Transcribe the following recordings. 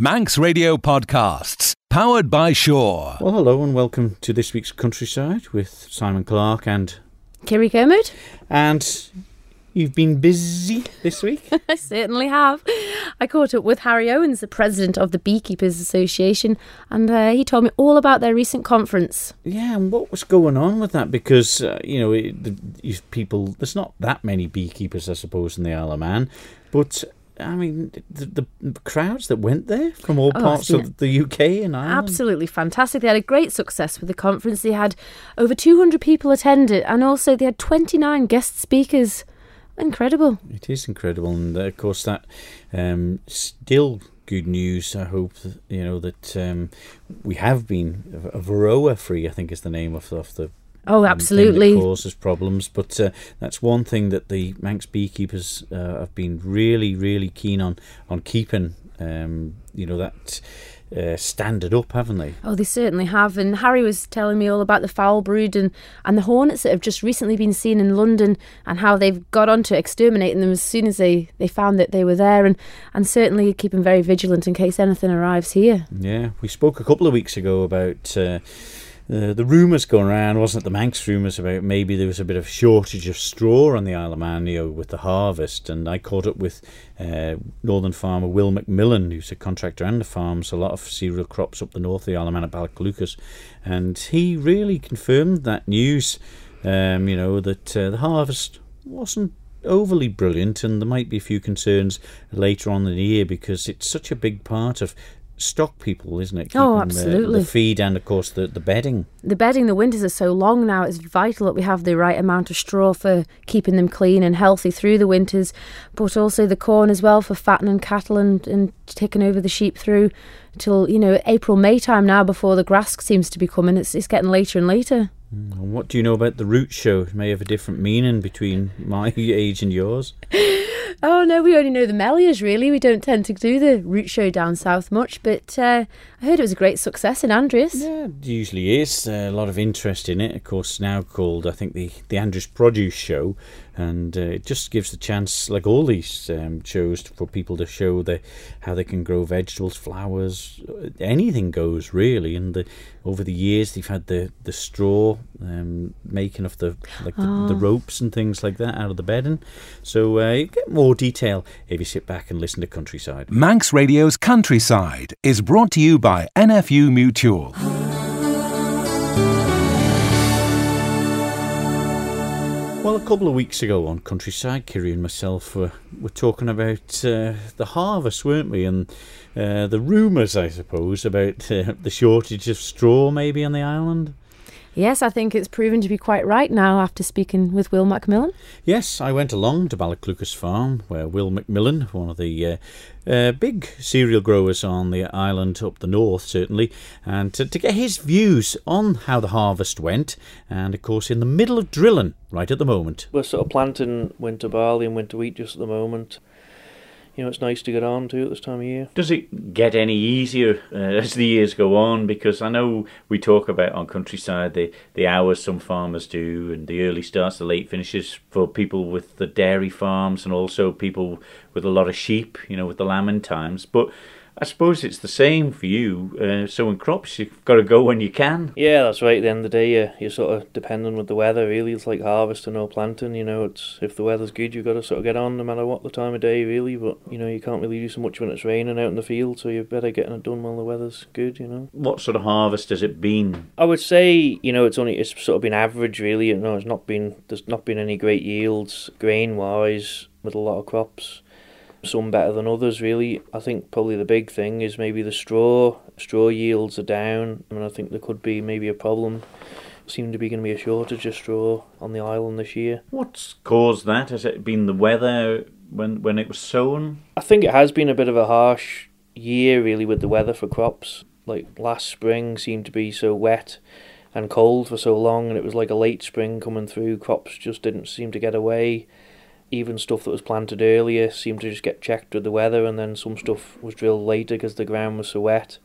Manx Radio Podcasts, powered by Sure. Well, hello and welcome to this week's Countryside with Simon Clark and Kiri Kermode? and you've been busy this week. I certainly have. I caught up with Harry Owens, the president of the Beekeepers Association, and uh, he told me all about their recent conference. yeah, and what was going on with that? Because uh, you know, it, the, people. There's not that many beekeepers, I suppose, in the Isle of Man, but. I mean, the, the crowds that went there from all Oh, parts of the UK and Ireland. Absolutely fantastic. They had a great success with the conference. They had over 200 people attend it, and also they had 29 guest speakers. Incredible. It is incredible, and uh, of course that um, still good news. I hope that, you know that um, we have been a Varroa free. I think is the name of, of the Oh, absolutely. causes problems. But uh, that's one thing that the Manx beekeepers uh, have been really, really keen on on keeping. Um, you know that uh, standard up, haven't they? Oh, they certainly have. And Harry was telling me all about the foul brood and, and the hornets that have just recently been seen in London and how they've got on to exterminating them as soon as they, they found that they were there and, and certainly keeping very vigilant in case anything arrives here. Yeah, we spoke a couple of weeks ago about uh, uh, the rumours going around, wasn't it? The Manx rumours about maybe there was a bit of shortage of straw on the Isle of Man, you know, with the harvest. And I caught up with uh, northern farmer Will McMillan, who's a contractor and farms a lot of cereal crops up the north of the Isle of Man at Ballaclucas, and he really confirmed that news. Um, you know that uh, the harvest wasn't overly brilliant, and there might be a few concerns later on in the year because it's such a big part of stock people, isn't it? Oh, Keeping the- absolutely. The, feed and, of course, the, the bedding. The bedding, the winters are so long now, it's vital that we have the right amount of straw for keeping them clean and healthy through the winters, but also the corn as well for fattening cattle and, and taking over the sheep through till, you know, April, May time now before the grass seems to be coming. It's, it's getting later and later. And what do you know about the root show? It may have a different meaning between my age and yours. Oh no, we only know the Mheilleas really. We don't tend to do the root show down south much, but uh, I heard it was a great success in Andreas. Yeah, it usually is. Uh, a lot of interest in it. Of course, now called, I think, the, the Andreas Produce Show. And uh, it just gives the chance, like all these um, shows, for people to show the, how they can grow vegetables, flowers, uh, anything goes really. And the, over the years, they've had the, the straw um, making of the like the, the ropes and things like that out of the bedding. So uh, you get more detail if you sit back and listen to Countryside. Manx Radio's Countryside is brought to you by NFU Mutual. Well, a couple of weeks ago on Countryside, Kiri and myself were, were talking about uh, the harvest, weren't we? And uh, the rumours, I suppose, about uh, the shortage of straw maybe on the island. Yes, I think it's proven to be quite right now after speaking with Will Macmillan. Yes, I went along to Ballaclucas Farm, where Will McMillan, one of the uh, uh, big cereal growers on the island up the north, certainly, and to, to get his views on how the harvest went. And of course, in the middle of drilling right at the moment. We're sort of planting winter barley and winter wheat just at the moment. You know, it's nice to get on to at this time of year. Does it get any easier uh, as the years go on? Because I know we talk about on countryside the, the hours some farmers do and the early starts, the late finishes for people with the dairy farms and also people with a lot of sheep, you know, with the lambing times. But I suppose it's the same for you. Uh, sowing crops, you've got to go when you can. Yeah, that's right. At the end of the day, you're, you're sort of dependent with the weather. Really, it's like harvesting or planting. You know, it's if the weather's good, you've got to sort of get on no matter what the time of day, really. But you know, you can't really do so much when it's raining out in the field. So you're better getting it done while the weather's good. You know. What sort of harvest has it been? I would say, you know, it's only it's sort of been average, really. You know, it's not been there's not been any great yields grain wise with a lot of crops. Some better than others, really. I think probably the big thing is maybe the straw. Straw yields are down, and I think there could be maybe a problem. Seem to be going to be a shortage of straw on the island this year. What's caused that? Has it been the weather when when it was sown? I think it has been a bit of a harsh year, really, with the weather for crops. Like last spring seemed to be so wet and cold for so long, and it was like a late spring coming through. Crops just didn't seem to get away. Even stuff that was planted earlier seemed to just get checked with the weather, and then some stuff was drilled later because the ground was so wet.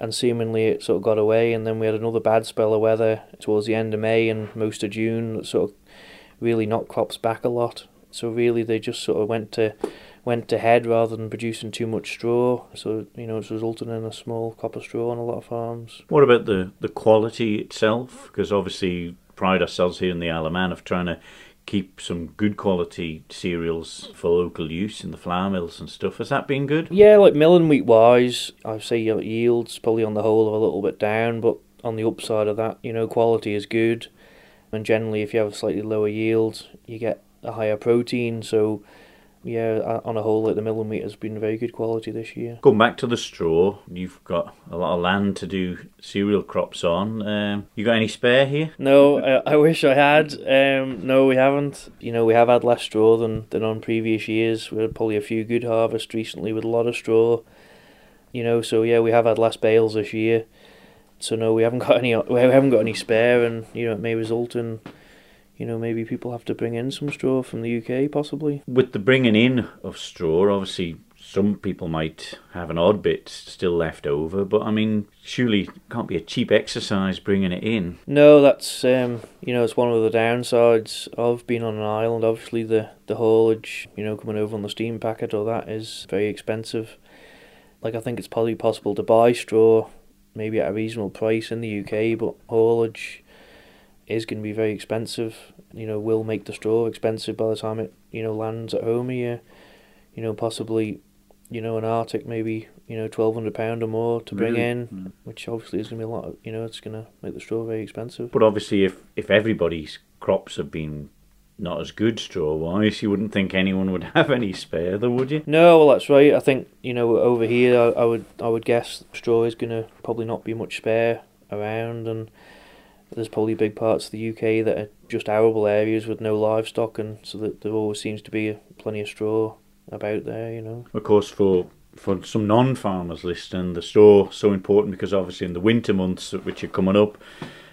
And seemingly it sort of got away, and then we had another bad spell of weather towards the end of May and most of June that sort of really knocked crops back a lot. So really, they just sort of went to went ahead rather than producing too much straw. So you know, it's resulted in a small crop of straw on a lot of farms. What about the the quality itself? Because obviously, pride ourselves here in the Isle of Man of trying to keep some good quality cereals for local use in the flour mills and stuff. Has that been good? Yeah, like milling wheat wise, I'd say your yields probably on the whole are a little bit down, but on the upside of that, you know, quality is good. And generally, if you have a slightly lower yield, you get a higher protein. So yeah, on a whole, like the milling wheat has been very good quality this year. Going back to the straw, you've got a lot of land to do cereal crops on. Um, you got any spare here? No, I, I wish I had. Um, no, we haven't. You know, we have had less straw than, than on previous years. We had probably a few good harvests recently with a lot of straw. You know, so yeah, we have had less bales this year. So no, we haven't got any. We haven't got any spare, and you know, it may result in you know, maybe people have to bring in some straw from the UK, possibly. With the bringing in of straw, obviously some people might have an odd bit still left over, but I mean, surely it can't be a cheap exercise bringing it in. No, that's um, you know, it's one of the downsides of being on an island. Obviously, the the haulage, you know, coming over on the steam packet or that is very expensive. Like I think it's probably possible to buy straw, maybe at a reasonable price in the UK, but haulage is going to be very expensive. You know, will make the straw expensive by the time it you know lands at home here. You know, possibly, you know, an Arctic maybe you know twelve hundred pound or more to bring really? in, mm. which obviously is going to be a lot. Of, you know, it's going to make the straw very expensive. But obviously, if if everybody's crops have been not as good straw wise, you wouldn't think anyone would have any spare, though, would you? No, well that's right. I think you know over here, I, I would I would guess straw is going to probably not be much spare around, and there's probably big parts of the UK that are just arable areas with no livestock, and so that there always seems to be plenty of straw about there. You know. Of course, for for some non-farmers listening, the straw so important because obviously in the winter months which are coming up,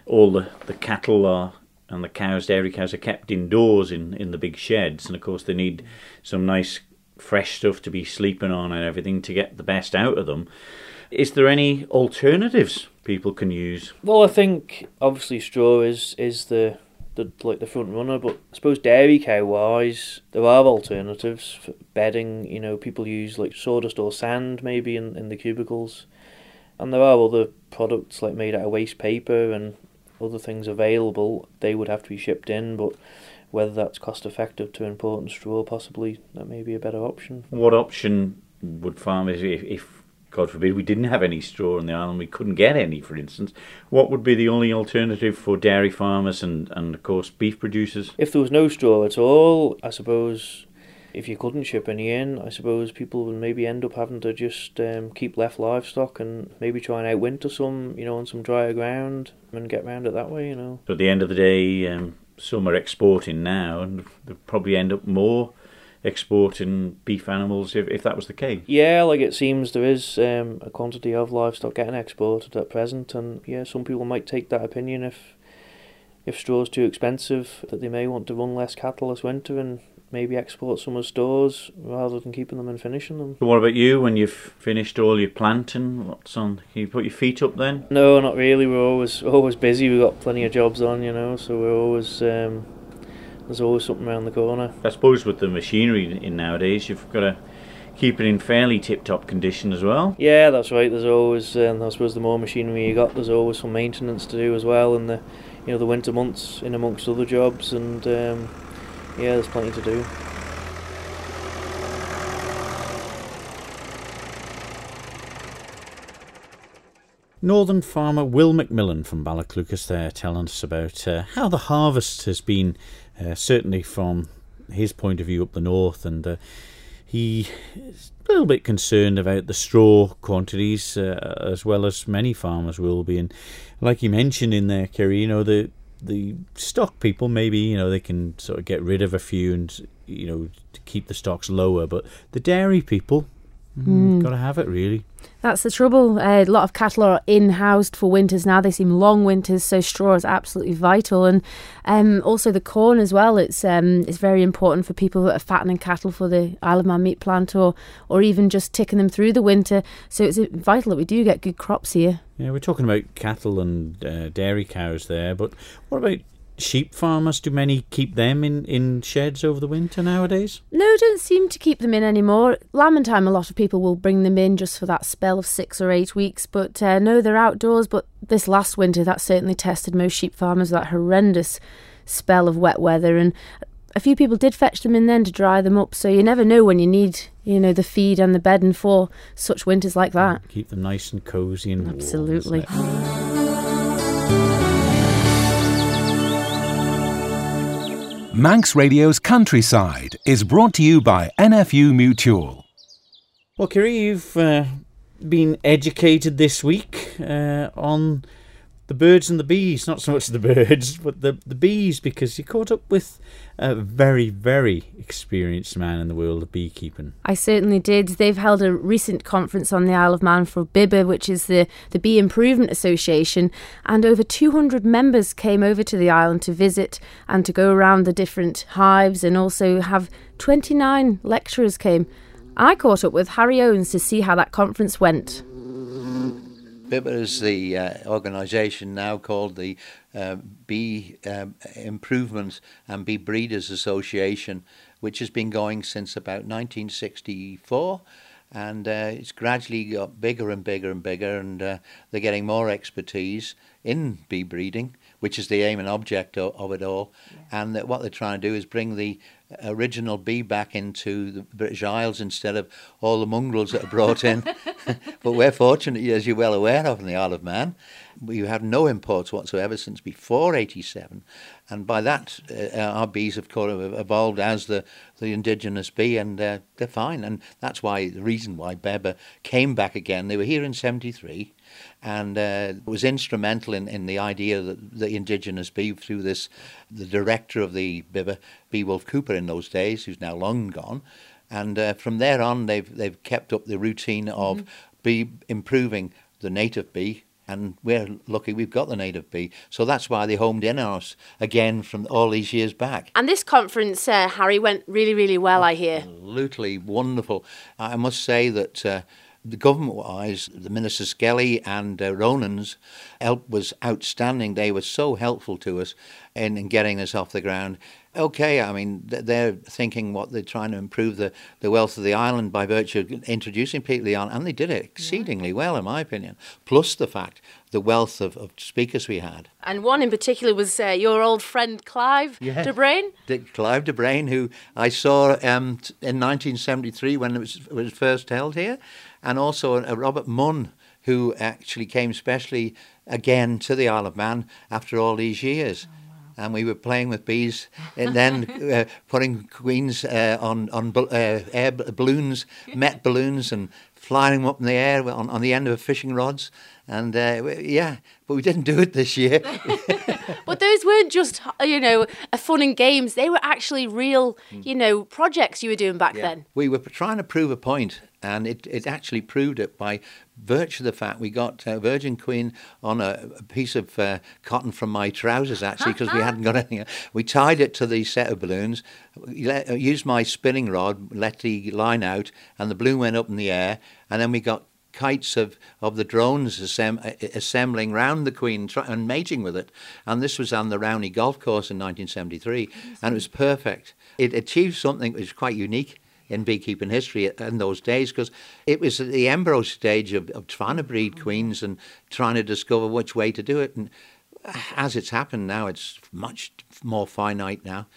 all the, the cattle are and the cows, dairy cows, are kept indoors in, in the big sheds, and of course they need some nice fresh stuff to be sleeping on and everything to get the best out of them. Is there any alternatives people can use? Well, I think obviously straw is is the the like the front runner, but I suppose dairy cow wise, there are alternatives for bedding. You know, people use like sawdust or sand maybe in, in the cubicles, and there are other products like made out of waste paper and other things available. They would have to be shipped in, but whether that's cost effective to import and straw, possibly that may be a better option. What option would farmers, if, if God forbid, we didn't have any straw on the island, we couldn't get any, for instance, what would be the only alternative for dairy farmers and, and of course, beef producers? If there was no straw at all, I suppose if you couldn't ship any in, I suppose people would maybe end up having to just um, keep left livestock and maybe try and outwinter some, you know, on some drier ground and get around it that way, you know. So at the end of the day, um, some are exporting now and they'll probably end up more exporting beef animals if, if that was the case. Yeah, like it seems there is um, a quantity of livestock getting exported at present, and yeah, some people might take that opinion if if straw's too expensive that they may want to run less cattle this winter and maybe export some of the stores rather than keeping them and finishing them. what about you when you've finished all your planting? What's on? Can you put your feet up then? No, not really. We're always always busy. We've got plenty of jobs on, you know, so we're always um, there's always something around the corner. I suppose with the machinery in nowadays, you've got to keep it in fairly tip-top condition as well. Yeah, that's right. There's always, um, I suppose, the more machinery you got, there's always some maintenance to do as well in the, you know, the winter months, in amongst other jobs, and um, yeah, there's plenty to do. Northern farmer Will McMillan from Ballaclucas there telling us about uh, how the harvest has been uh, certainly from his point of view up the north, and uh, he is a little bit concerned about the straw quantities, uh, as well as many farmers will be. And like you mentioned in there, Kerry, you know the the stock people maybe you know they can sort of get rid of a few and you know to keep the stocks lower, but the dairy people Mm. Got to have it, really. That's the trouble. Uh, a lot of cattle are in housed for winters now. They seem long winters, so straw is absolutely vital. And um, also the corn as well. It's um, it's very important for people that are fattening cattle for the Isle of Man meat plant, or or even just ticking them through the winter. So it's vital that we do get good crops here. Yeah, we're talking about cattle and uh, dairy cows there, but what about sheep farmers, do many keep them in, in sheds over the winter nowadays? No, don't seem to keep them in anymore. Lambing time, a lot of people will bring them in just for that spell of six or eight weeks, but uh, no, they're outdoors. But this last winter, that certainly tested most sheep farmers, that horrendous spell of wet weather. And a few people did fetch them in then to dry them up, so you never know when you need, you know, the feed and the bedding for such winters like that. Keep them nice and cosy and warm, Absolutely. Manx Radio's Countryside is brought to you by NFU Mutual. Well, Kiri, you've uh, been educated this week uh, on the birds and the bees. Not so much the birds, but the, the bees, because you caught up with a very, very experienced man in the world of beekeeping. I certainly did. They've held a recent conference on the Isle of Man for BIBBA, which is the, the Bee Improvement Association, and over 200 members came over to the island to visit and to go around the different hives and also have 29 lecturers came. I caught up with Harry Owens to see how that conference went. BIBBA is the uh, organisation now called the uh, Bee um, Improvement and Bee Breeders Association, which has been going since about 1964. And uh, it's gradually got bigger and bigger and bigger, and uh, they're getting more expertise in bee breeding, which is the aim and object of, of it all. And that what they're trying to do is bring the original bee back into the British Isles instead of all the mongrels that are brought in. but we're fortunate, as you're well aware of, in the Isle of Man, we have no imports whatsoever since before 87. And by that, uh, our bees have kind of evolved as the, the indigenous bee, and uh, they're fine. And that's why the reason why BIBBA came back again. They were here in 73 and uh, was instrumental in, in the idea that the indigenous bee through this the director of the BIBBA, B. Wolf Cooper in those days, who's now long gone, and uh, from there on they've they've kept up the routine of bee improving the native bee. And we're lucky we've got the native bee. So that's why they homed in on us again from all these years back. And this conference, uh, Harry, went really, really well, I hear. absolutely wonderful. I must say that uh, the government wise, the Minister Skelly and uh, Ronan's help was outstanding. They were so helpful to us in, in getting this off the ground. Okay, I mean, they're thinking what they're trying to improve the, the wealth of the island by virtue of introducing people to the island, and they did it exceedingly well, in my opinion. Plus the fact, the wealth of, of speakers we had. And one in particular was uh, your old friend Clive Yeah. de Bruyn. Dick Clive de Bruyn, who I saw um, in 1973 when it was, it was first held here, and also a Robert Munn, who actually came specially again to the Isle of Man after all these years. And we were playing with bees, and then uh, putting queens uh, on on uh, air balloons, met balloons, and flying them up in the air on, on the end of fishing rods. And uh, yeah, but we didn't do it this year. But those weren't just, uh, you know, fun and games. They were actually real, you know, projects you were doing back then. We were trying to prove a point, and it, it actually proved it by virtue of the fact we got uh, Virgin Queen on a, a piece of uh, cotton from my trousers, actually, because we hadn't got anything. We tied it to the set of balloons, let, uh, used my spinning rod, let the line out, and the balloon went up in the air, and then we got kites of, of the drones assemb- assembling round the Queen try- and mating with it. And this was on the Rowany Golf Course in 1973, and it was perfect. It achieved something which was quite unique in beekeeping history in those days because it was at the embryo stage of, of trying to breed mm-hmm. queens and trying to discover which way to do it. And as it's happened now, it's much more finite now.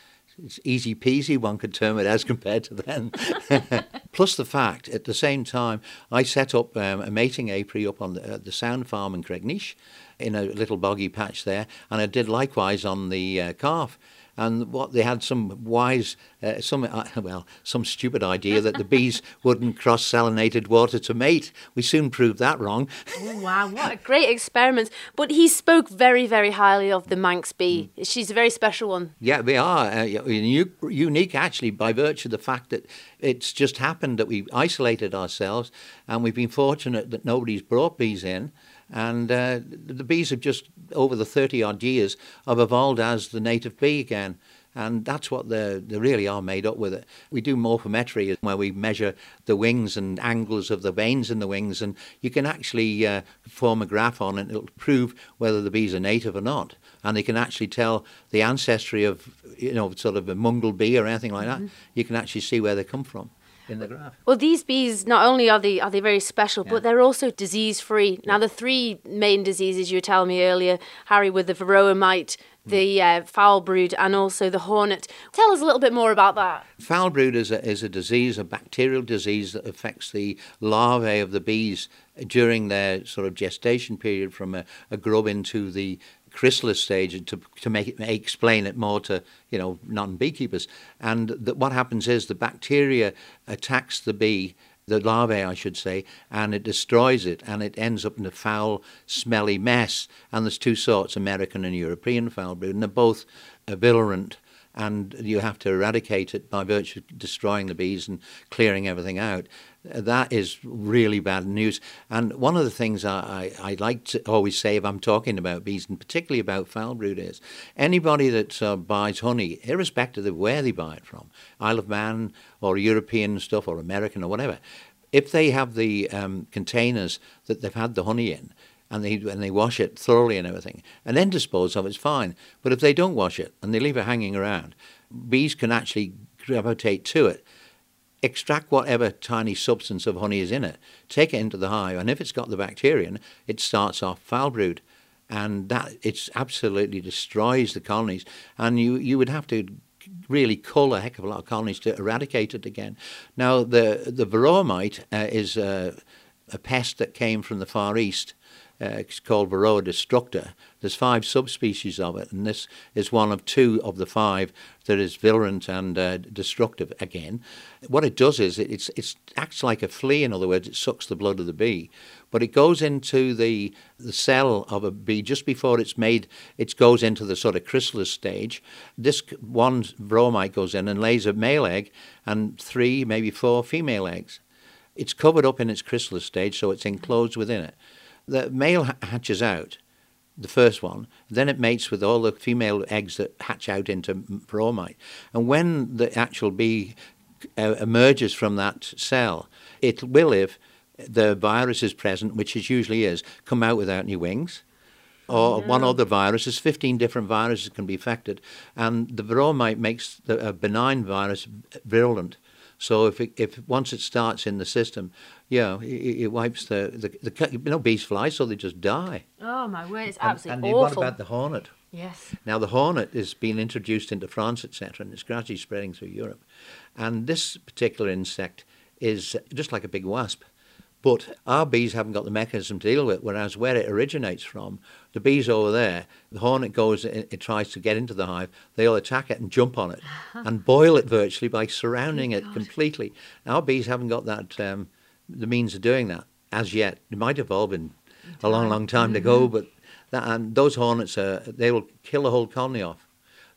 It's easy peasy, one could term it as compared to then. Plus the fact, at the same time, I set up um, a mating apiary up on the, uh, the Sound Farm in Cregneash in a little boggy patch there, and I did likewise on the uh, calf. And what they had some wise, uh, some uh, well, some stupid idea that the bees wouldn't cross salinated water to mate. We soon proved that wrong. Oh, wow, what a great experiment. But he spoke very, very highly of the Manx bee. She's a very special one. Yeah, they are uh, unique actually by virtue of the fact that it's just happened that we isolated ourselves and we've been fortunate that nobody's brought bees in. And uh, the bees have just, over the 30 odd years, have evolved as the native bee again. And that's what they they really are made up with it. We do morphometry where we measure the wings and angles of the veins in the wings, and you can actually uh, form a graph on it. It'll prove whether the bees are native or not, and they can actually tell the ancestry of you know sort of a mongrel bee or anything like that. You can actually see where they come from in the graph. Well, these bees not only are they are they very special, Yeah. but they're also disease free. Now, the three main diseases you were telling me earlier, Harry, with the varroa mite, the uh, foul brood, and also the hornet. Tell us a little bit more about that. Foul brood is a, is a disease, a bacterial disease that affects the larvae of the bees during their sort of gestation period from a, a grub into the chrysalis stage to, to make it explain it more to you know non beekeepers and that what happens is the bacteria attacks the bee the larvae I should say and it destroys it and it ends up in a foul smelly mess. And there's two sorts American and European foul brood and they're both virulent. And you have to eradicate it by virtue of destroying the bees and clearing everything out. That is really bad news. And one of the things I, I, I like to always say if I'm talking about bees, and particularly about foul brood, is anybody that uh, buys honey, irrespective of where they buy it from, Isle of Man or European stuff or American or whatever, if they have the um, containers that they've had the honey in, and they and they wash it thoroughly and everything, and then dispose of it's fine. But if they don't wash it and they leave it hanging around, bees can actually gravitate to it, extract whatever tiny substance of honey is in it, take it into the hive, and if it's got the bacterium, it starts off foul brood, and that it absolutely destroys the colonies, and you you would have to really cull a heck of a lot of colonies to eradicate it again. Now the the varroa mite uh, is uh, a pest that came from the far east. Uh, it's called Varroa destructor. There's five subspecies of it, and this is one of two of the five that is virulent and uh, destructive again. What it does is it it's, acts like a flea, in other words, it sucks the blood of the bee, but it goes into the, the cell of a bee just before it's made, it goes into the sort of chrysalis stage. This one varroa mite goes in and lays a male egg and three, maybe four female eggs. It's covered up in its chrysalis stage, so it's enclosed within it. The male hatches out, the first one, then it mates with all the female eggs that hatch out into varroa mite. And when the actual bee uh, emerges from that cell, it will, if the virus is present, which it usually is, come out without any wings. Or one other virus, there's 15 different viruses can be affected, and the varroa mite makes the a benign virus virulent. So if it, if once it starts in the system, yeah, it, it wipes the, the the you know bees fly, so they just die. Oh my word, it's And- absolutely and, what about the hornet? yes. Now the hornet is being introduced into France, etc., and it's gradually spreading through Europe. And this particular insect is just like a big wasp. But our bees haven't got the mechanism to deal with it, whereas where it originates from, the bees over there, the hornet goes, it, it tries to get into the hive, they'll attack it and jump on it and boil it virtually by surrounding it completely. Our bees haven't got that, um, the means of doing that as yet. It might evolve in a long, long time to go, but that, and those hornets, are, they will kill the whole colony off.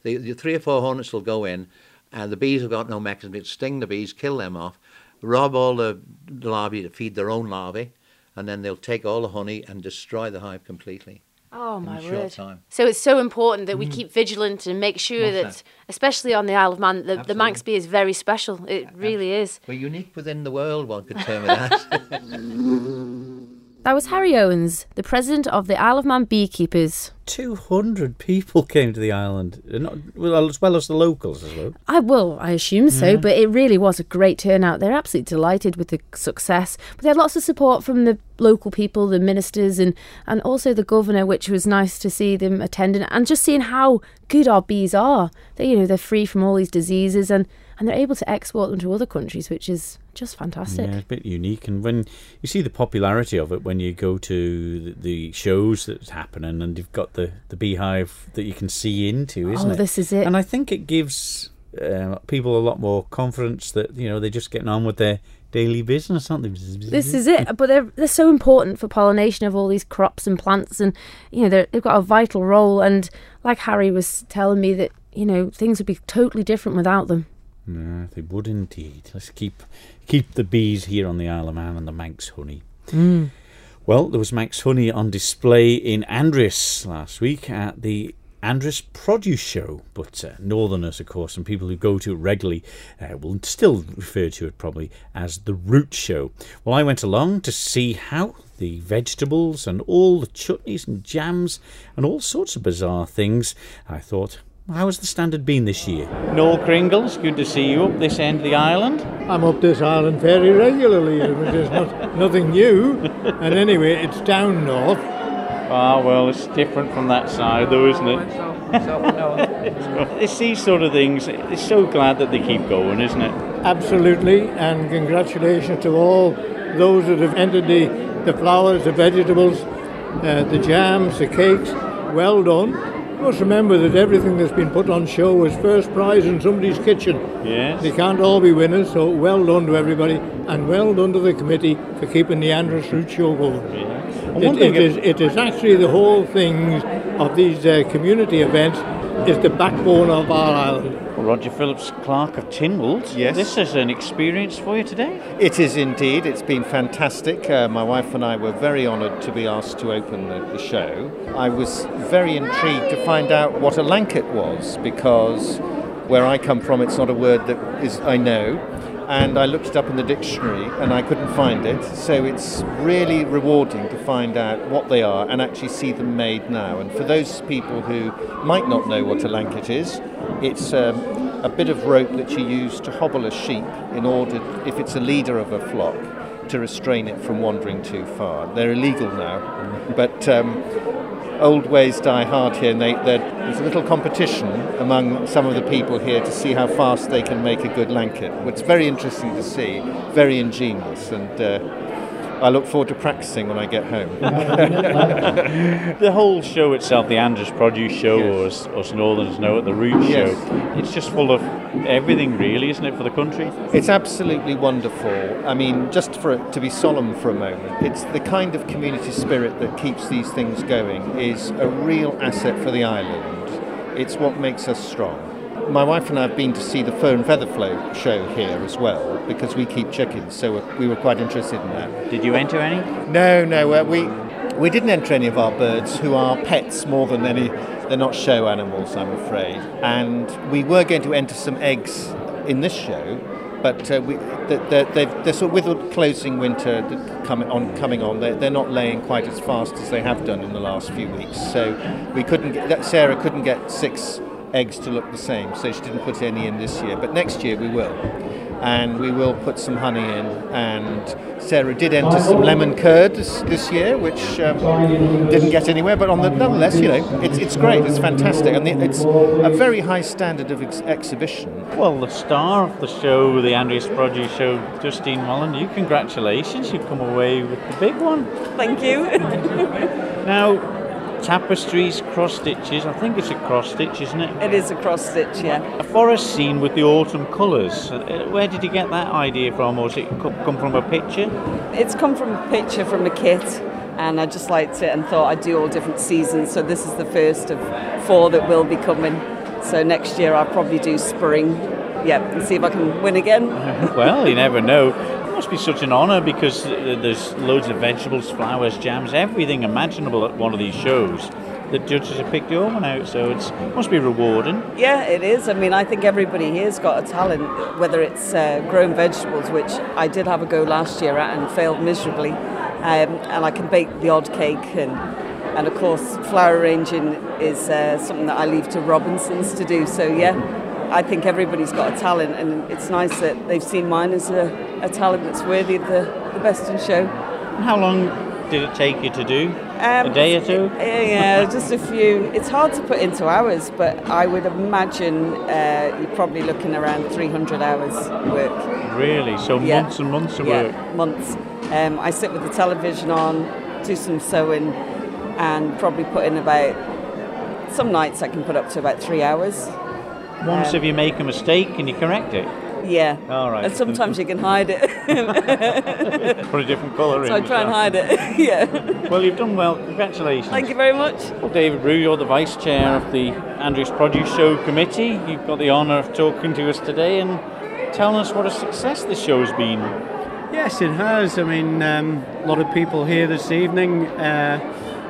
The, the three or four hornets will go in, and the bees have got no mechanism to sting the bees, kill them off, rob all the larvae to feed their own larvae, and then they'll take all the honey and destroy the hive completely. Oh in my a short word. time. So it's so important that we keep vigilant and make sure Most that, definitely. especially on the Isle of Man, the, the Manx bee is very special. It really is. We're unique within the world, one could term it as. That was Harry Owens, the president of the Isle of Man beekeepers. 200 people came to the island, uh, not, well, as well as the locals as well. I will, I assume so, but it really was a great turnout. They're absolutely delighted with the success. But they had lots of support from the local people, the ministers, and, and also the governor, which was nice to see them attending and just seeing how good our bees are. They, you know, they're free from all these diseases and, and they're able to export them to other countries, which is just fantastic. Yeah, it's a bit unique. And when you see the popularity of it, when you go to the, shows that's happening, and you've got the, the beehive that you can see into, isn't Oh, it? this is it. And I think it gives uh, people a lot more confidence that you know they're just getting on with their daily business, aren't they? This is it, but they're they're so important for pollination of all these crops and plants, and you know they've got a vital role. And like Harry was telling me that you know things would be totally different without them. They would indeed. Let's keep keep the bees here on the Isle of Man and the Manx honey. Well, there was Manx honey on display in Andreas last week at the Andreas Produce Show, but uh, Northerners, of course, and people who go to it regularly uh, will still refer to it probably as the Root Show. Well, I went along to see how the vegetables and all the chutneys and jams and all sorts of bizarre things. I thought, how has the standard been this year? Noel Cringles, good to see you up this end of the island. I'm up this island very regularly, which is not, nothing new. And anyway, it's down north. Ah, well, it's different from that side, though, isn't it? it's these sort of things. It's so glad that they keep going, isn't it? Absolutely, and congratulations to all those that have entered the, the flowers, the vegetables, uh, the jams, the cakes. Well done must remember that everything that's been put on show was first prize in somebody's kitchen. Yes. They can't all be winners, so well done to everybody, and well done to the committee for keeping the Andreas Root Show going. Yeah. It, it, is, it is actually the whole thing of these uh, community events is the backbone of our island. Roger Phillips Clerk of Tynwald. Yes. This is an experience for you today. It is indeed. It's been fantastic. Uh, my wife and I were very honoured to be asked to open the, the, show. I was very intrigued to find out what a lanket was because where I come from, it's not a word that is I know and I looked it up in the dictionary and I couldn't find it. So it's really rewarding to find out what they are and actually see them made now. And for those people who might not know what a lanket is, it's um, a bit of rope that you use to hobble a sheep in order, if it's a leader of a flock, to restrain it from wandering too far. They're illegal now, but um, old ways die hard here, and they, there's a little competition among some of the people here to see how fast they can make a good lanket. It's very interesting to see, very ingenious, and uh, I look forward to practicing when I get home. the whole show itself, the Andreas Produce Show, yes. or as, Northerners know it, the Root yes. Show, it's just full of everything, really, isn't it, for the country? It's absolutely wonderful. I mean, just for it to be solemn for a moment, it's the kind of community spirit that keeps these things going is a real asset for the island. It's what makes us strong my wife and I have been to see the Fur and Feather Flow show here as well because we keep chickens, so we were quite interested in that. Did you enter any? No, no, uh, we we didn't enter any of our birds who are pets more than any. They're not show animals, I'm afraid. And we were going to enter some eggs in this show, but uh, we, they're, they're, they're, sort of with the closing winter coming on, coming on they're, they're, not laying quite as fast as they have done in the last few weeks. So we couldn't get, Sarah couldn't get six eggs to look the same, so she didn't put any in this year. But next year we will. And we will put some honey in. And Sarah did enter some lemon curd this, this year, which um, didn't get anywhere. But on the, nonetheless, you know, it's, it's great. It's fantastic, and it's a very high standard of ex- exhibition. Well, the star of the show, the Andreas Produce Show, Justine Mullen, you congratulations. You've come away with the big one. Thank you. now, tapestries, cross stitches. I think it's a cross stitch, isn't it? It is a cross stitch, yeah. A forest scene with the autumn colours. Uh, where did you get that idea from, or has it come from a picture? It's come from a picture from a kit, and I just liked it and thought I'd do all different seasons. So this is the first of four that will be coming. So next year I'll probably do spring. Yeah, and see if I can win again. well, you never know must be such an honour because there's loads of vegetables, flowers, jams, everything imaginable at one of these shows. The judges have picked your one out, so it must be rewarding. Yeah, it is. I mean, I think everybody here's got a talent, whether it's uh, growing vegetables, which I did have a go last year at and failed miserably, um, and I can bake the odd cake and and of course flower arranging is uh, something that I leave to Robinsons to do. So yeah, I think everybody's got a talent, and it's nice that they've seen mine as a, a talent that's worthy of the, the best in show. And How long did it take you to do? Um, a day or two? Yeah, just a few. It's hard to put into hours, but I would imagine uh, you're probably looking around 300 hours work. Really? So yeah. months and months of yeah, work? months. Um, I sit with the television on, do some sewing, and probably put in about. Some nights I can put up to about three hours. Once um, if you make a mistake, can you correct it? Yeah. All right. And sometimes you can hide it. Put a different colour so in. So I try and hide it. yeah. Well, you've done well. Congratulations. Thank you very much. Well, David Brew, you're the vice chair of the Andreas Produce Show Committee. You've got the honour of talking to us today and telling us what a success this show's been. Yes, it has. I mean, um, a lot of people here this evening. Uh,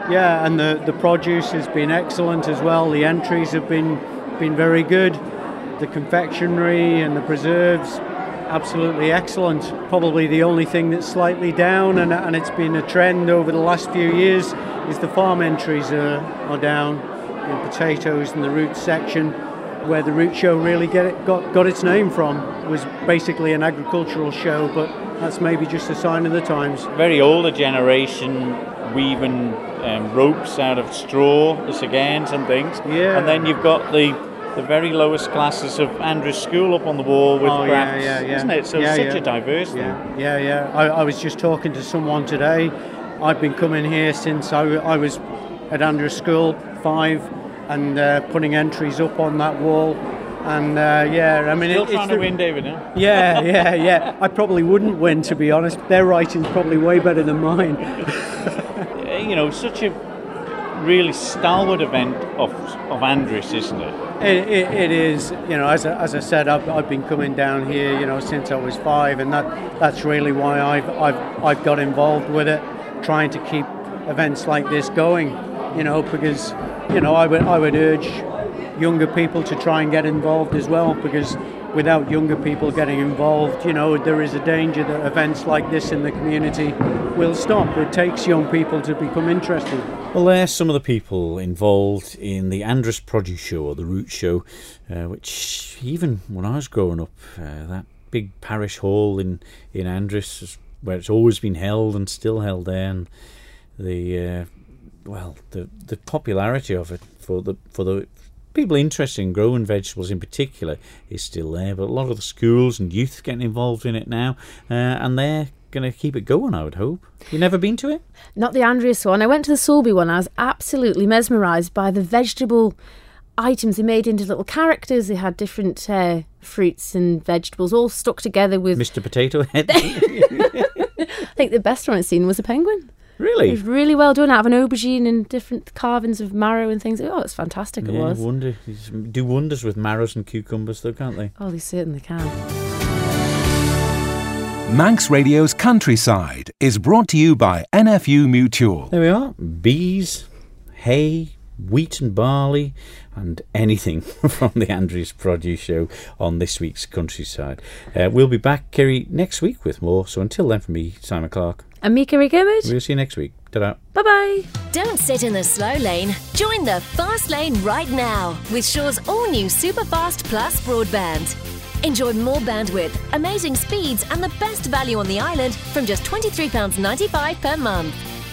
yeah, and the, the produce has been excellent as well. The entries have been been very good. The confectionery and the preserves, absolutely excellent. Probably the only thing that's slightly down, and, and it's been a trend over the last few years, is the farm entries are, are down in potatoes and the root section. Where the root show really get it, got, got its name from was basically an agricultural show, but that's maybe just a sign of the times. Very older generation weaving um, ropes out of straw, the agains and things. Yeah. And then you've got the the very lowest classes of Andreas School up on the wall with oh, crafts, yeah, yeah, yeah. isn't it? So yeah, such yeah. a diversity. Yeah, yeah, yeah. I, I, was just talking to someone today. I've been coming here since I, I was at Andreas School five and uh, putting entries up on that wall. And uh, yeah, I mean, Still it, trying it's to win, David. Huh? Yeah, yeah, yeah. I probably wouldn't win, to be honest. Their writing's probably way better than mine. you know, such a really stalwart event of of Andreas, isn't it? It, it, it is, you know, as I, as I said, I've, I've been coming down here, you know, since I was five, and that that's really why I've I've I've got involved with it, trying to keep events like this going, you know, because you know I would I would urge younger people to try and get involved as well, because without younger people getting involved, you know, there is a danger that events like this in the community will stop. It takes young people to become interested. Well, there's some of the people involved in the Andreas Produce Show or the Root Show, uh, which even when I was growing up, uh, that big parish hall in in Andreas, where it's always been held and still held there, and the uh, well, the the popularity of it for the for the people interested in growing vegetables in particular is still there, but a lot of the schools and youth getting involved in it now, uh, and they're going to keep it going, I would hope. You never been to it? Not the Andreas one. I went to the Sulby one. I was absolutely mesmerised by the vegetable items they made into little characters. They had different uh, fruits and vegetables all stuck together with. Mr. Potato Head. I think the best one I've seen was a penguin. Really? It was really well done. Out of an aubergine and different carvings of marrow and things. Oh, it's fantastic. It yeah, was. wonder do wonders with marrows and cucumbers, though, can't they? Oh, they certainly can. Manx Radio's Countryside is brought to you by NFU Mutual. There we are. Bees, hay, wheat and barley, and anything from the Andreas Produce Show on this week's Countryside. Uh, we'll be back, Kerry, next week with more. So until then, from me, Simon Clark. And Kiri Kermode. We'll see you next week. Ta-da. Bye bye. Don't sit in the slow lane. Join the fast lane right now with Sure's all new Superfast Plus broadband. Enjoy more bandwidth, amazing speeds, and the best value on the island from just £23.95 per month.